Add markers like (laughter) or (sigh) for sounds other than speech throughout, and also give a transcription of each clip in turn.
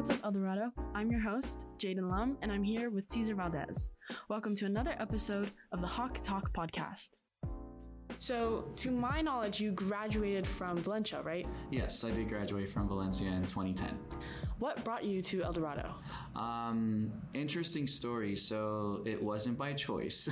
What's up, El Dorado? I'm your host, Jaden Lum, and I'm here with Cesar Valdez. Welcome to another episode of the Hawk Talk podcast. So, to my knowledge, you graduated from Valencia, right? Yes, I did graduate from Valencia in 2010. What brought you to El Dorado? Um, interesting story. So it wasn't by choice.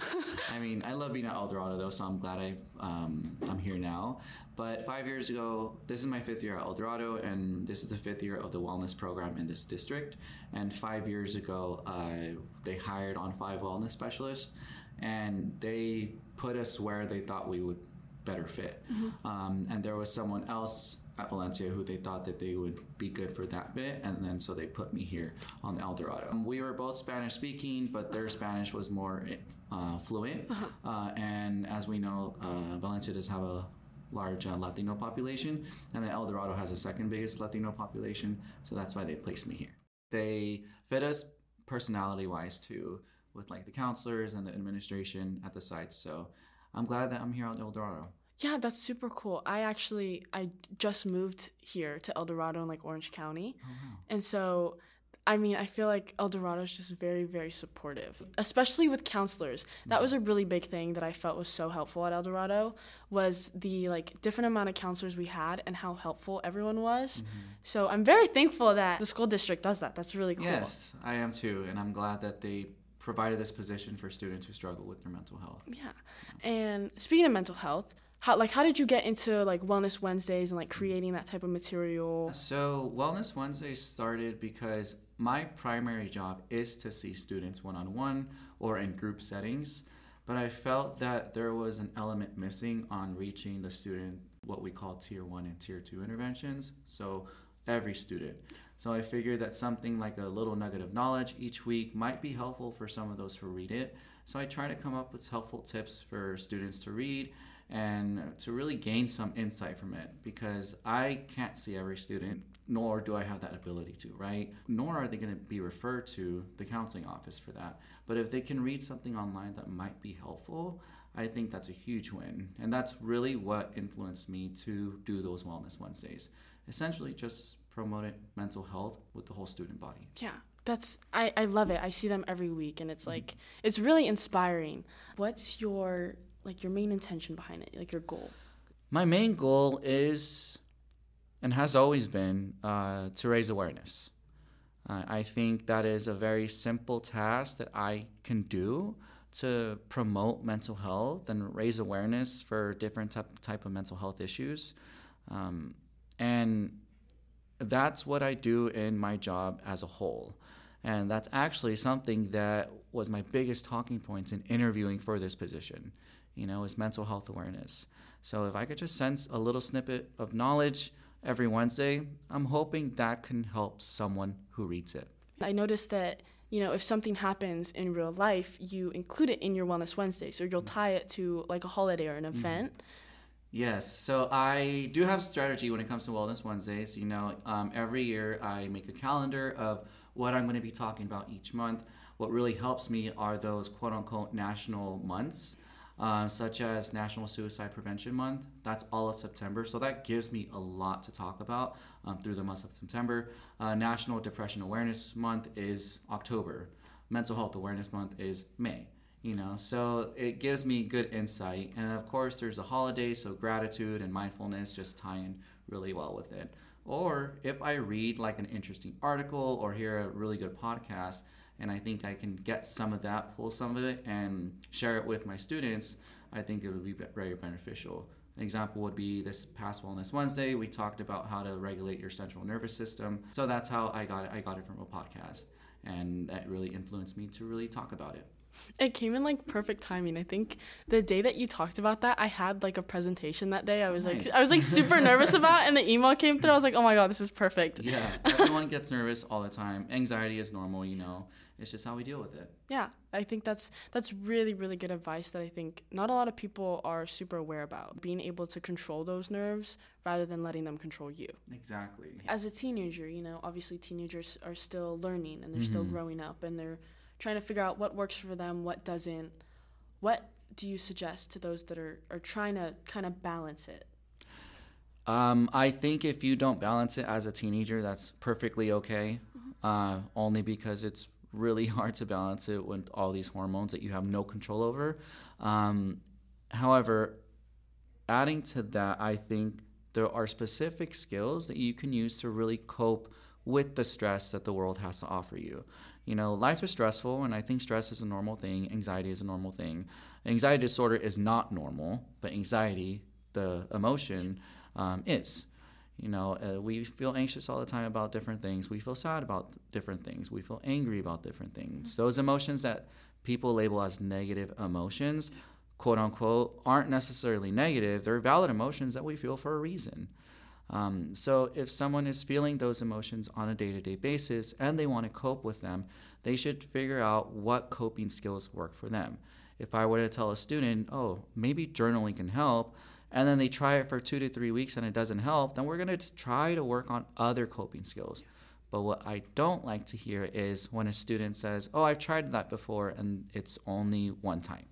(laughs) I mean, I love being at El Dorado though, so I'm glad I um, I'm here now. But five years ago, this is my fifth year at El Dorado, and this is the fifth year of the wellness program in this district. And five years ago, uh, they hired on five wellness specialists, and they put us where they thought we would better fit. Mm-hmm. Um, and there was someone else at Valencia who they thought that they would be good for that fit, and then so they put me here on El Dorado. Um, we were both Spanish speaking, but their Spanish was more uh, fluent. Uh-huh. Uh, and as we know, uh, Valencia does have a large uh, Latino population, and then El Dorado has the second biggest Latino population, so that's why they placed me here. They fit us personality wise too, with like the counselors and the administration at the sites. So I'm glad that I'm here at El Dorado. Yeah, that's super cool. I actually I just moved here to El Dorado in like Orange County. Oh, wow. And so I mean, I feel like El Dorado is just very, very supportive, especially with counselors. That was a really big thing that I felt was so helpful at El Dorado was the like different amount of counselors we had and how helpful everyone was. Mm-hmm. So I'm very thankful that the school district does that. That's really cool. Yes, I am too, and I'm glad that they provided this position for students who struggle with their mental health. Yeah, and speaking of mental health how like how did you get into like wellness wednesdays and like creating that type of material? So wellness wednesdays started because my primary job is to see students one-on-one or in group settings but i felt that there was an element missing on reaching the student what we call tier one and tier two interventions. So every student so i figured that something like a little nugget of knowledge each week might be helpful for some of those who read it so i try to come up with helpful tips for students to read and to really gain some insight from it because I can't see every student, nor do I have that ability to, right? Nor are they going to be referred to the counseling office for that. But if they can read something online that might be helpful, I think that's a huge win. And that's really what influenced me to do those Wellness Wednesdays. Essentially, just promoting mental health with the whole student body. Yeah, that's I, I love it i see them every week and it's mm-hmm. like it's really inspiring what's your like your main intention behind it, like your goal? My main goal is, and has always been, uh, to raise awareness. Uh, I think that is a very simple task that I can do to promote mental health and raise awareness for different type, type of mental health issues. Um, and that's what I do in my job as a whole. And that's actually something that was my biggest talking points in interviewing for this position you know, is mental health awareness. So if I could just sense a little snippet of knowledge every Wednesday, I'm hoping that can help someone who reads it. I noticed that, you know, if something happens in real life, you include it in your Wellness Wednesdays, or you'll mm. tie it to like a holiday or an mm-hmm. event. Mm. Yes, so I do have strategy when it comes to Wellness Wednesdays. You know, um, every year I make a calendar of what I'm going to be talking about each month. What really helps me are those quote unquote national months um, such as National Suicide Prevention Month. That's all of September, so that gives me a lot to talk about um, through the month of September. Uh, National Depression Awareness Month is October. Mental Health Awareness Month is May. You know, so it gives me good insight, and of course, there's a holiday, so gratitude and mindfulness just tie in really well with it. Or if I read like an interesting article or hear a really good podcast, and I think I can get some of that, pull some of it, and share it with my students, I think it would be very beneficial. An example would be this past Wellness Wednesday. We talked about how to regulate your central nervous system. So that's how I got it. I got it from a podcast, and that really influenced me to really talk about it. It came in like perfect timing. I think the day that you talked about that, I had like a presentation that day. I was nice. like, I was like super nervous (laughs) about, and the email came through. I was like, oh my god, this is perfect. Yeah, everyone gets nervous all the time. Anxiety is normal, you know. It's just how we deal with it. Yeah, I think that's that's really really good advice that I think not a lot of people are super aware about. Being able to control those nerves rather than letting them control you. Exactly. As a teenager, you know, obviously teenagers are still learning and they're mm-hmm. still growing up and they're trying to figure out what works for them, what doesn't. What do you suggest to those that are, are trying to kind of balance it? Um, I think if you don't balance it as a teenager, that's perfectly okay. Mm-hmm. Uh, only because it's really (laughs) hard to balance it with all these hormones that you have no control over. Um, however, adding to that, I think there are specific skills that you can use to really cope with the stress that the world has to offer you. You know, life is stressful, and I think stress is a normal thing. Anxiety is a normal thing. Anxiety disorder is not normal, but anxiety, the emotion, um, is. You know, uh, we feel anxious all the time about different things. We feel sad about different things. We feel angry about different things. Those emotions that people label as negative emotions, quote unquote, aren't necessarily negative. They're valid emotions that we feel for a reason. Um, so if someone is feeling those emotions on a day to day basis and they want to cope with them, they should figure out what coping skills work for them. If I were to tell a student, oh, maybe journaling can help, and then they try it for two to three weeks and it doesn't help, then we're going to try to work on other coping skills. But what I don't like to hear is when a student says, oh, I've tried that before and it's only one time.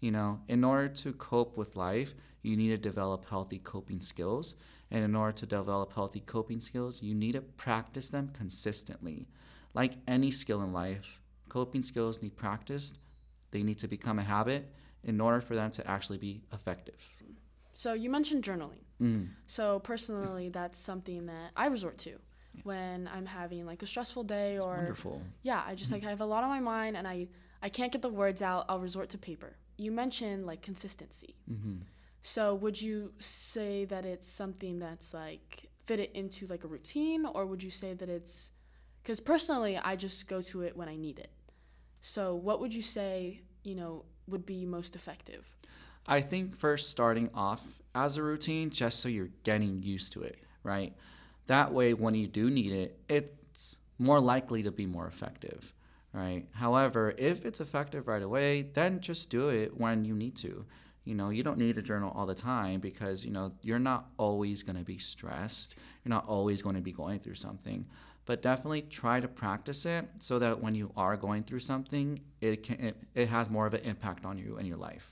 You know, in order to cope with life, you need to develop healthy coping skills. And in order to develop healthy coping skills, you need to practice them consistently. Like any skill in life, coping skills need practice, they need to become a habit in order for them to actually be effective. So you mentioned journaling. Mm. So personally, that's something that I resort to yes. when I'm having like a stressful day or wonderful. Yeah, I just mm. like I have a lot on my mind and I I can't get the words out. I'll resort to paper. You mentioned like consistency. Mm-hmm. So would you say that it's something that's like fit it into like a routine, or would you say that it's because personally I just go to it when I need it. So what would you say you know would be most effective? I think first starting off as a routine, just so you're getting used to it, right? That way, when you do need it, it's more likely to be more effective, right? However, if it's effective right away, then just do it when you need to. You know, you don't need a journal all the time because, you know, you're not always going to be stressed. You're not always going to be going through something. But definitely try to practice it so that when you are going through something, it can it, it has more of an impact on you and your life.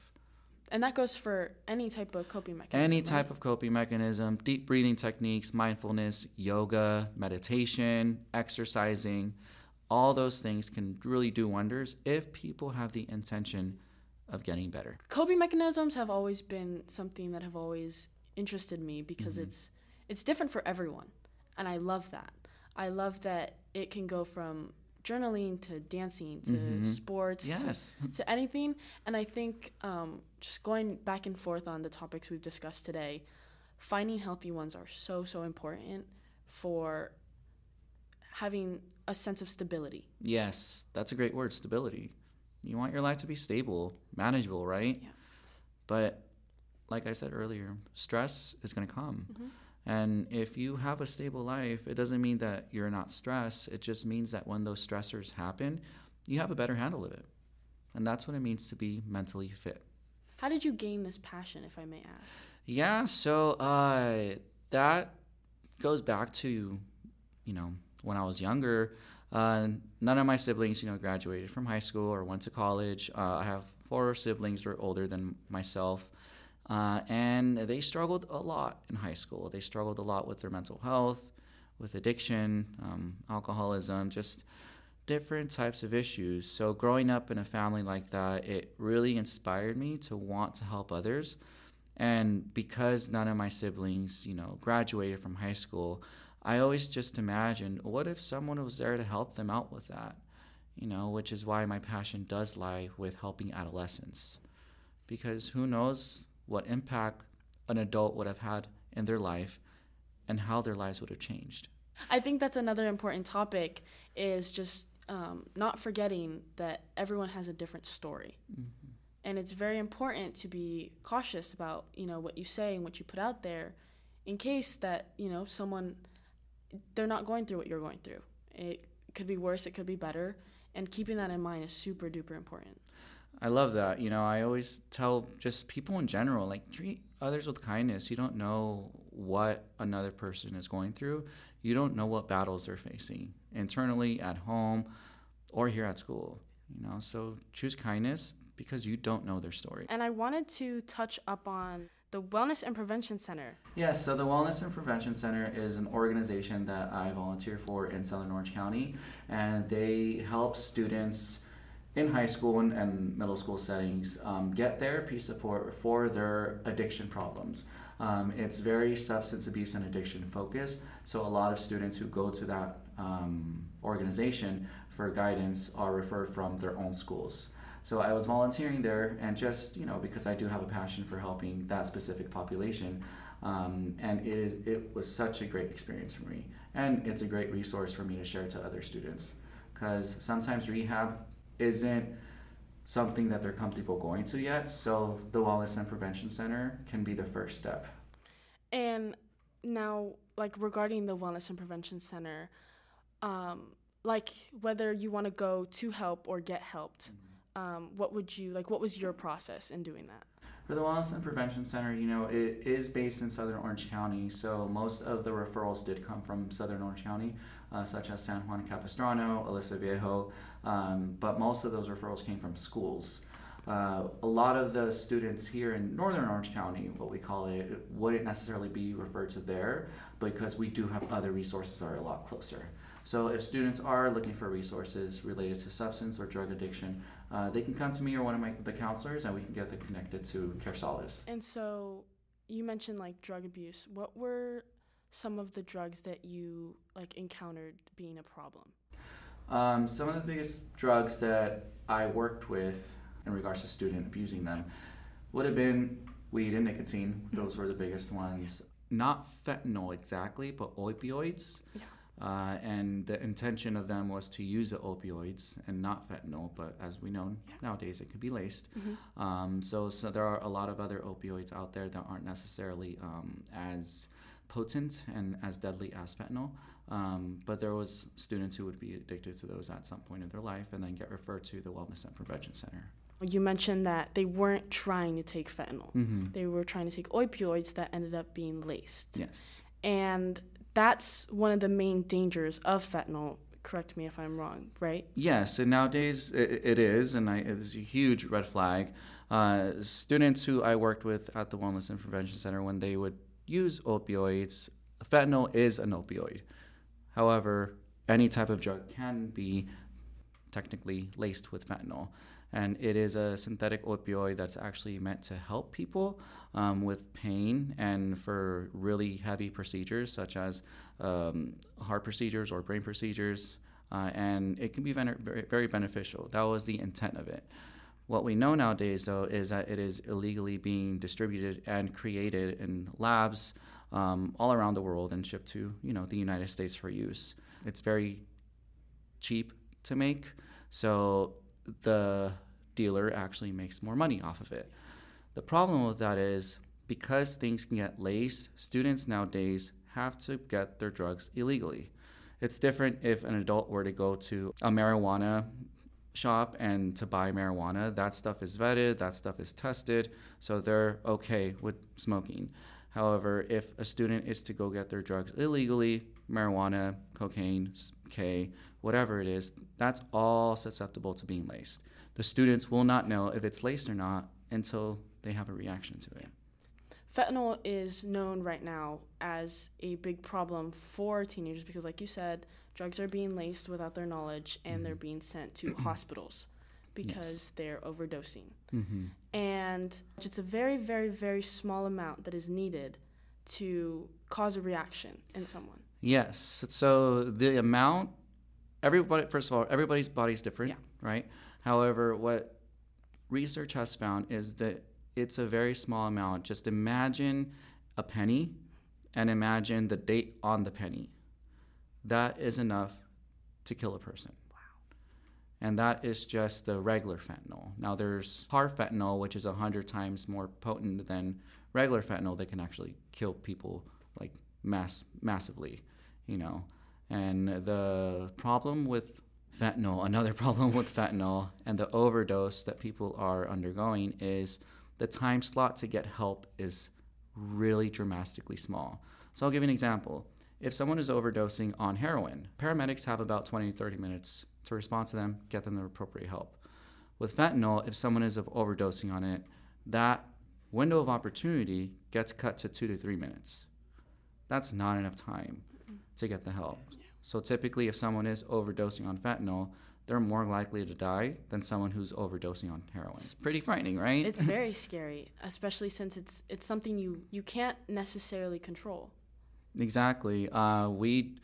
And that goes for any type of coping mechanism. Any type of coping mechanism, deep breathing techniques, mindfulness, yoga, meditation, exercising, all those things can really do wonders if people have the intention of getting better. Coping mechanisms have always been something that have always interested me because mm-hmm. it's it's different for everyone. And I love that. I love that it can go from journaling to dancing to mm-hmm. sports yes. to, (laughs) to, anything. And I think um, just going back and forth on the topics we've discussed today, finding healthy ones are so, so important for having a sense of stability. Yes, that's a great word stability. You want your life to be stable, manageable, right? Yeah. But like I said earlier, stress is going to come. Mm-hmm. And if you have a stable life, it doesn't mean that you're not stressed. It just means that when those stressors happen, you have a better handle of it. And that's what it means to be mentally fit. How did you gain this passion, if I may ask? Yeah, so uh, that goes back to, you know, when I was younger. Uh, none of my siblings, you know, graduated from high school or went to college. Uh, I have four siblings who are older than myself. Uh, and they struggled a lot in high school. They struggled a lot with their mental health, with addiction, um, alcoholism, just different types of issues. So, growing up in a family like that, it really inspired me to want to help others. And because none of my siblings, you know, graduated from high school, I always just imagined what if someone was there to help them out with that? You know, which is why my passion does lie with helping adolescents. Because who knows what impact an adult would have had in their life and how their lives would have changed. I think that's another important topic is just um, not forgetting that everyone has a different story. Mm-hmm. And it's very important to be cautious about, you know, what you say and what you put out there in case that, you know, someone they're not going through what you're going through. It could be worse, it could be better, and keeping that in mind is super duper important. I love that. You know, I always tell just people in general, like treat others with kindness. You don't know what another person is going through. You don't know what battles they're facing internally, at home, or here at school. You know, so choose kindness because you don't know their story. And I wanted to touch up on the Wellness and Prevention Center. Yes, so the Wellness and Prevention Center is an organization that I volunteer for in Southern Orange County, and they help students in high school and, and middle school settings um, get therapy support for their addiction problems. Um, it's very substance abuse and addiction focused, so a lot of students who go to that um, organization for guidance are referred from their own schools. So I was volunteering there, and just you know because I do have a passion for helping that specific population, um, and it is it was such a great experience for me, and it's a great resource for me to share to other students, because sometimes rehab isn't something that they're comfortable going to yet. So the Wellness and Prevention Center can be the first step. And now, like regarding the Wellness and Prevention Center, um, like whether you want to go to help or get helped, um, what would you like? What was your process in doing that? For the Wellness and Prevention Center, you know, it is based in Southern Orange County, so most of the referrals did come from Southern Orange County, uh, such as San Juan Capistrano, Aliso Viejo, um, but most of those referrals came from schools. Uh, a lot of the students here in Northern Orange County, what we call it, wouldn't necessarily be referred to there because we do have other resources that are a lot closer. So if students are looking for resources related to substance or drug addiction, uh, they can come to me or one of my the counselors, and we can get them connected to Care Solace. And so, you mentioned like drug abuse. What were some of the drugs that you like encountered being a problem? Um, some of the biggest drugs that I worked with in regards to student abusing them would have been weed and nicotine. Those were the biggest ones. Not fentanyl exactly, but opioids. Yeah. Uh, and the intention of them was to use the opioids and not fentanyl, but as we know Yeah. nowadays, it can be laced. Mhm. Um, so, so there are a lot of other opioids out there that aren't necessarily um, as potent and as deadly as fentanyl. Um, but there was students who would be addicted to those at some point in their life and then get referred to the Wellness and Prevention Center. You mentioned that they weren't trying to take fentanyl. Mm-hmm. They were trying to take opioids that ended up being laced. Yes. And that's one of the main dangers of fentanyl. Correct me if I'm wrong, right? Yes, and nowadays it, it is, and I, it is a huge red flag. Uh, students who I worked with at the Wellness and Prevention Center, when they would use opioids, fentanyl is an opioid. However, any type of drug can be technically laced with fentanyl. And it is a synthetic opioid that's actually meant to help people um, with pain and for really heavy procedures, such as um, heart procedures or brain procedures. Uh, and it can be very, beneficial. That was the intent of it. What we know nowadays, though, is that it is illegally being distributed and created in labs um, all around the world and shipped to, you know, the United States for use. It's very cheap to make, so the dealer actually makes more money off of it. The problem with that is because things can get laced, students nowadays have to get their drugs illegally. It's different if an adult were to go to a marijuana shop and to buy marijuana. That stuff is vetted, that stuff is tested, so they're okay with smoking. However, if a student is to go get their drugs illegally, marijuana, cocaine, K, whatever it is, that's all susceptible to being laced. The students will not know if it's laced or not until they have a reaction to it. Fentanyl is known right now as a big problem for teenagers because, like you said, drugs are being laced without their knowledge and they're being sent to (clears throat) hospitals because they're overdosing. Mm-hmm. And it's a very, very, very small amount that is needed to cause a reaction in someone. Yes. So the amount, everybody, first of all, everybody's body's different, Yeah. right? However, what research has found is that it's a very small amount. Just imagine a penny and imagine the date on the penny. That is enough to kill a person. Wow. And that is just the regular fentanyl. Now, there's carfentanil, which is 100 times more potent than regular fentanyl that can actually kill people like mass massively, you know. And the problem with fentanyl, another (laughs) problem with fentanyl and the overdose that people are undergoing is the time slot to get help is really dramatically small. So I'll give you an example. If someone is overdosing on heroin, paramedics have about 20 to 30 minutes to respond to them, get them the appropriate help. With fentanyl, if someone is overdosing on it, that window of opportunity gets cut to two to three minutes. That's not enough time to get the help. So typically, if someone is overdosing on fentanyl, they're more likely to die than someone who's overdosing on heroin. It's pretty frightening, right? It's very (laughs) scary, especially since it's it's something you you can't necessarily control. Exactly. Uh, we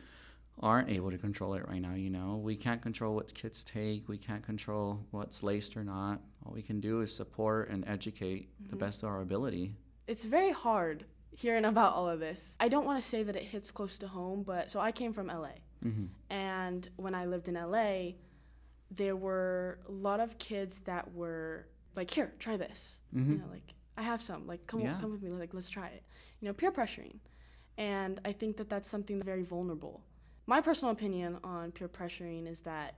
aren't able to control it right now. You know, we can't control what kids take. We can't control what's laced or not. All we can do is support and educate mm-hmm. the best of our ability. It's very hard hearing about all of this. I don't want to say that it hits close to home, but so I came from LA, mm-hmm. and when I lived in LA, there were a lot of kids that were like, "Here, try this." Mm-hmm. You know, like I have some. Like, come yeah. come with me. Like, let's try it. You know, peer pressuring, and I think that that's something very vulnerable my personal opinion on peer pressuring is that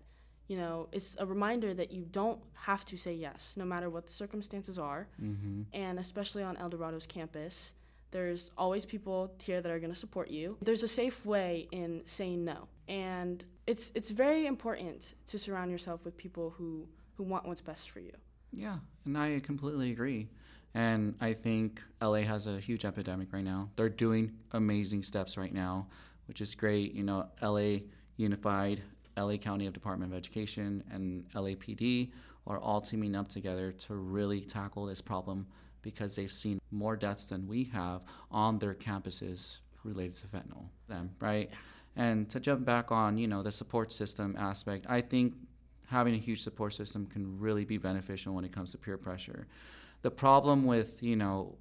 you know it's a reminder that you don't have to say yes no matter what the circumstances are mm-hmm. and especially on el dorado's campus there's always people here that are going to support you. There's a safe way in saying no. And it's it's very important to surround yourself with people who who want what's best for you. Yeah and i completely agree. And i think la has a huge epidemic right now. They're doing amazing steps right now which is great. You know, LA Unified, LA County of Department of Education, and LAPD are all teaming up together to really tackle this problem because they've seen more deaths than we have on their campuses related to fentanyl. Them, right? And to jump back on, you know, the support system aspect, I think having a huge support system can really be beneficial when it comes to peer pressure. The problem with, you know,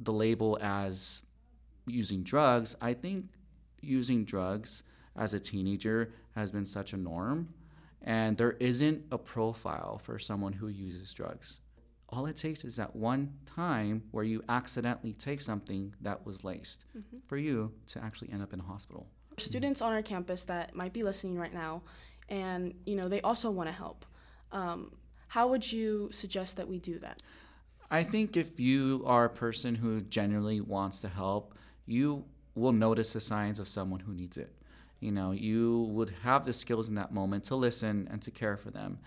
the label as using drugs, I think using drugs as a teenager has been such a norm, and there isn't a profile for someone who uses drugs. All it takes is that one time where you accidentally take something that was laced mm-hmm. for you to actually end up in a hospital. Students on our campus that might be listening right now, and you know they also want to help. Um, how would you suggest that we do that? I think if you are a person who genuinely wants to help, you will notice the signs of someone who needs it. You know, you would have the skills in that moment to listen and to care for them.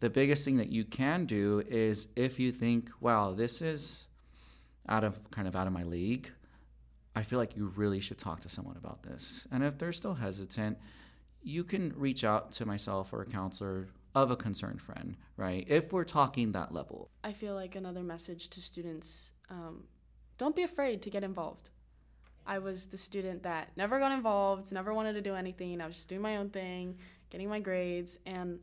The biggest thing that you can do is if you think, wow, this is out of kind of out of my league, I feel like you really should talk to someone about this. And if they're still hesitant, you can reach out to myself or a counselor of a concerned friend, right? If we're talking that level. I feel like another message to students um, don't be afraid to get involved. I was the student that never got involved, never wanted to do anything. I was just doing my own thing, getting my grades, and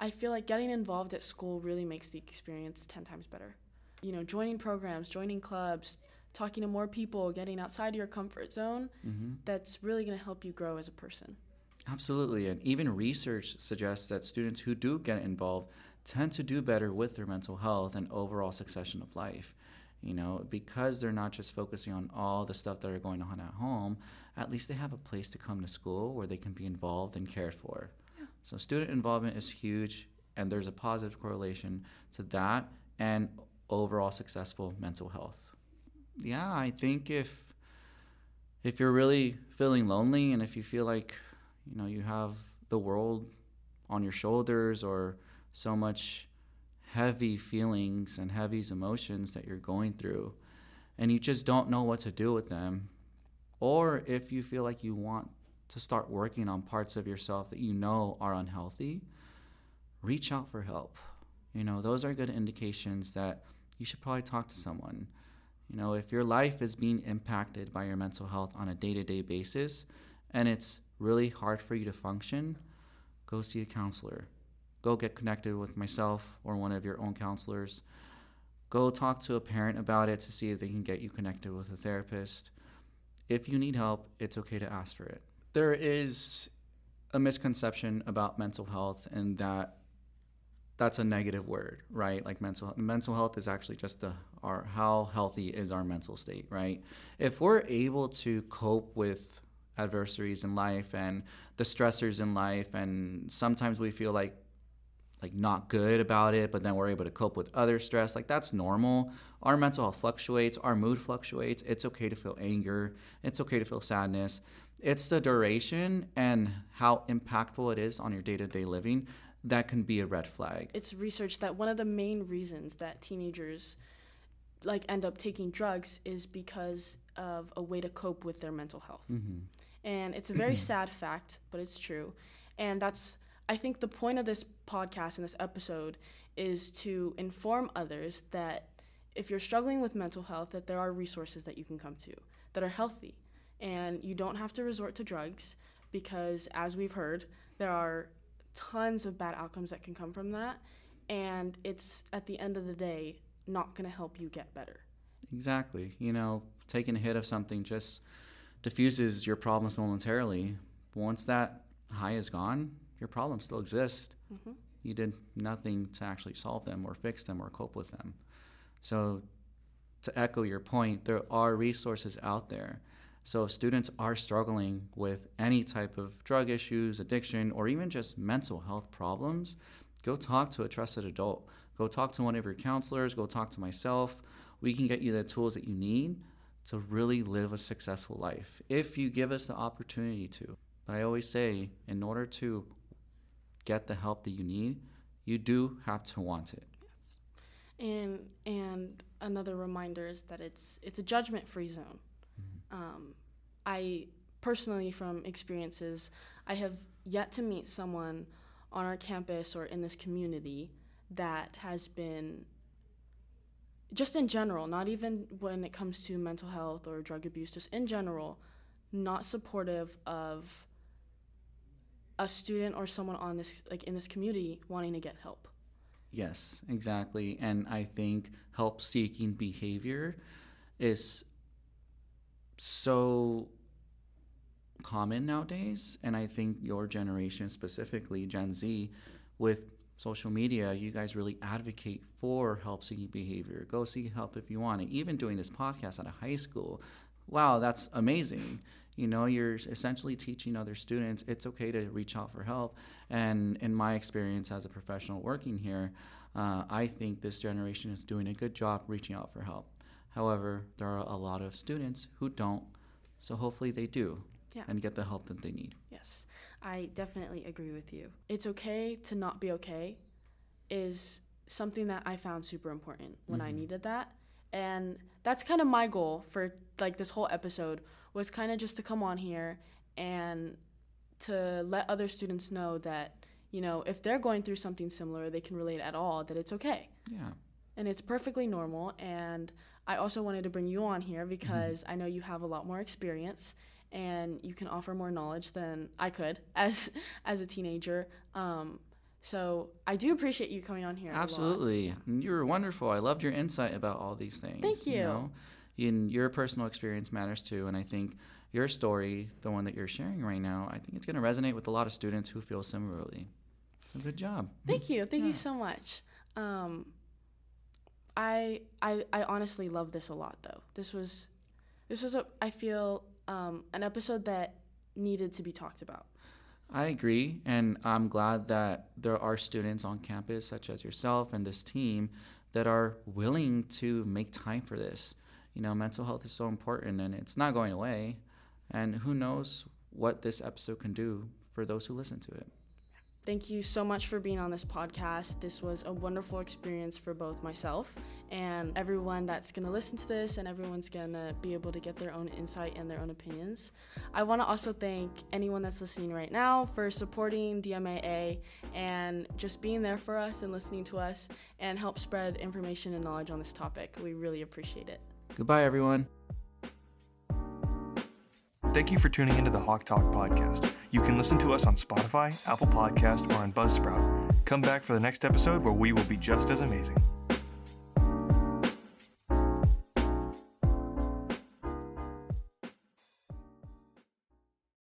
I feel like getting involved at school really makes the experience 10 times better. You know, joining programs, joining clubs, talking to more people, getting outside of your comfort zone, mm-hmm. that's really going to help you grow as a person. Absolutely. And even research suggests that students who do get involved tend to do better with their mental health and overall succession of life you know because they're not just focusing on all the stuff that are going on at home at least they have a place to come to school where they can be involved and cared for. So student involvement is huge and there's a positive correlation to that and overall successful mental health. Yeah i think if if you're really feeling lonely and if you feel like you know you have the world on your shoulders or so much heavy feelings and heavy emotions that you're going through and you just don't know what to do with them or if you feel like you want to start working on parts of yourself that you know are unhealthy reach out for help you know those are good indications that you should probably talk to someone you know if your life is being impacted by your mental health on a day-to-day basis and it's really hard for you to function go see a counselor go get connected with myself or one of your own counselors. Go talk to a parent about it to see if they can get you connected with a therapist. If you need help, it's okay to ask for it. There is a misconception about mental health and that that's a negative word, right? Like mental mental health is actually just the our how healthy is our mental state, right? If we're able to cope with adversaries in life and the stressors in life and sometimes we feel like like not good about it, but then we're able to cope with other stress. Like that's normal. Our mental health fluctuates, our mood fluctuates. It's okay to feel anger, it's okay to feel sadness. It's the duration and how impactful it is on your day to day living that can be a red flag. It's research that one of the main reasons that teenagers like end up taking drugs is because of a way to cope with their mental health. Mm-hmm. And it's a very (clears throat) sad fact, but it's true. And that's, I think, the point of this podcast and this episode is to inform others that if you're struggling with mental health, that there are resources that you can come to that are healthy. And you don't have to resort to drugs because, as we've heard, there are tons of bad outcomes that can come from that. And it's, at the end of the day, not going to help you get better. Exactly. You know, taking a hit of something just diffuses your problems momentarily. Once that high is gone, your problems still exist. Mm-hmm. You did nothing to actually solve them or fix them or cope with them. So, to echo your point, there are resources out there. So, if students are struggling with any type of drug issues, addiction, or even just mental health problems, go talk to a trusted adult. Go talk to one of your counselors, go talk to myself. We can get you the tools that you need to really live a successful life if you give us the opportunity to. But I always say, in order to get the help that you need, you do have to want it. Yes. And and another reminder is that it's it's a judgment-free zone. Mm-hmm. Um, I personally, from experiences, I have yet to meet someone on our campus or in this community that has been just in general, not even when it comes to mental health or drug abuse, just in general, not supportive of a student or someone on this like in this community wanting to get help. Yes, exactly. And I think help seeking behavior is so common nowadays. And I think your generation, specifically Gen Z, with social media, you guys really advocate for help seeking behavior. Go seek help if you want it. Even doing this podcast at a high school, wow, that's amazing. You know, you're essentially teaching other students it's okay to reach out for help. And in my experience as a professional working here, uh, I think this generation is doing a good job reaching out for help. However, there are a lot of students who don't, so hopefully they do Yeah. and get the help that they need. Yes, I definitely agree with you. It's okay to not be okay is something that I found super important when I Mhm. needed that. And that's kind of my goal for like this whole episode was kind of just to come on here and to let other students know that, you know, if they're going through something similar, they can relate at all, that it's okay. Yeah. And it's perfectly normal. And I also wanted to bring you on here because I know you have a lot more experience and you can offer more knowledge than I could (laughs) as as a teenager. Um, so I do appreciate you coming on here. Absolutely. You were wonderful. I loved your insight about all these things. Thank you. know? And your personal experience matters too. And I think your story, the one that you're sharing right now, I think it's going to resonate with a lot of students who feel similarly. So good job. Thank you. Thank Yeah. you so much. Um, I, I I honestly love this a lot though. This was this was a I feel um, an episode that needed to be talked about. I agree, and I'm glad that there are students on campus, such as yourself and this team, that are willing to make time for this. You know, mental health is so important, and it's not going away. And who knows what this episode can do for those who listen to it. Thank you so much for being on this podcast. This was a wonderful experience for both myself and everyone that's going to listen to this, and everyone's going to be able to get their own insight and their own opinions. I want to also thank anyone that's listening right now for supporting DMAA and just being there for us and listening to us and help spread information and knowledge on this topic. We really appreciate it. Goodbye, everyone. Thank you for tuning into the Hawk Talk podcast. You can listen to us on Spotify, Apple Podcast, or on Buzzsprout. Come back for the next episode where we will be just as amazing.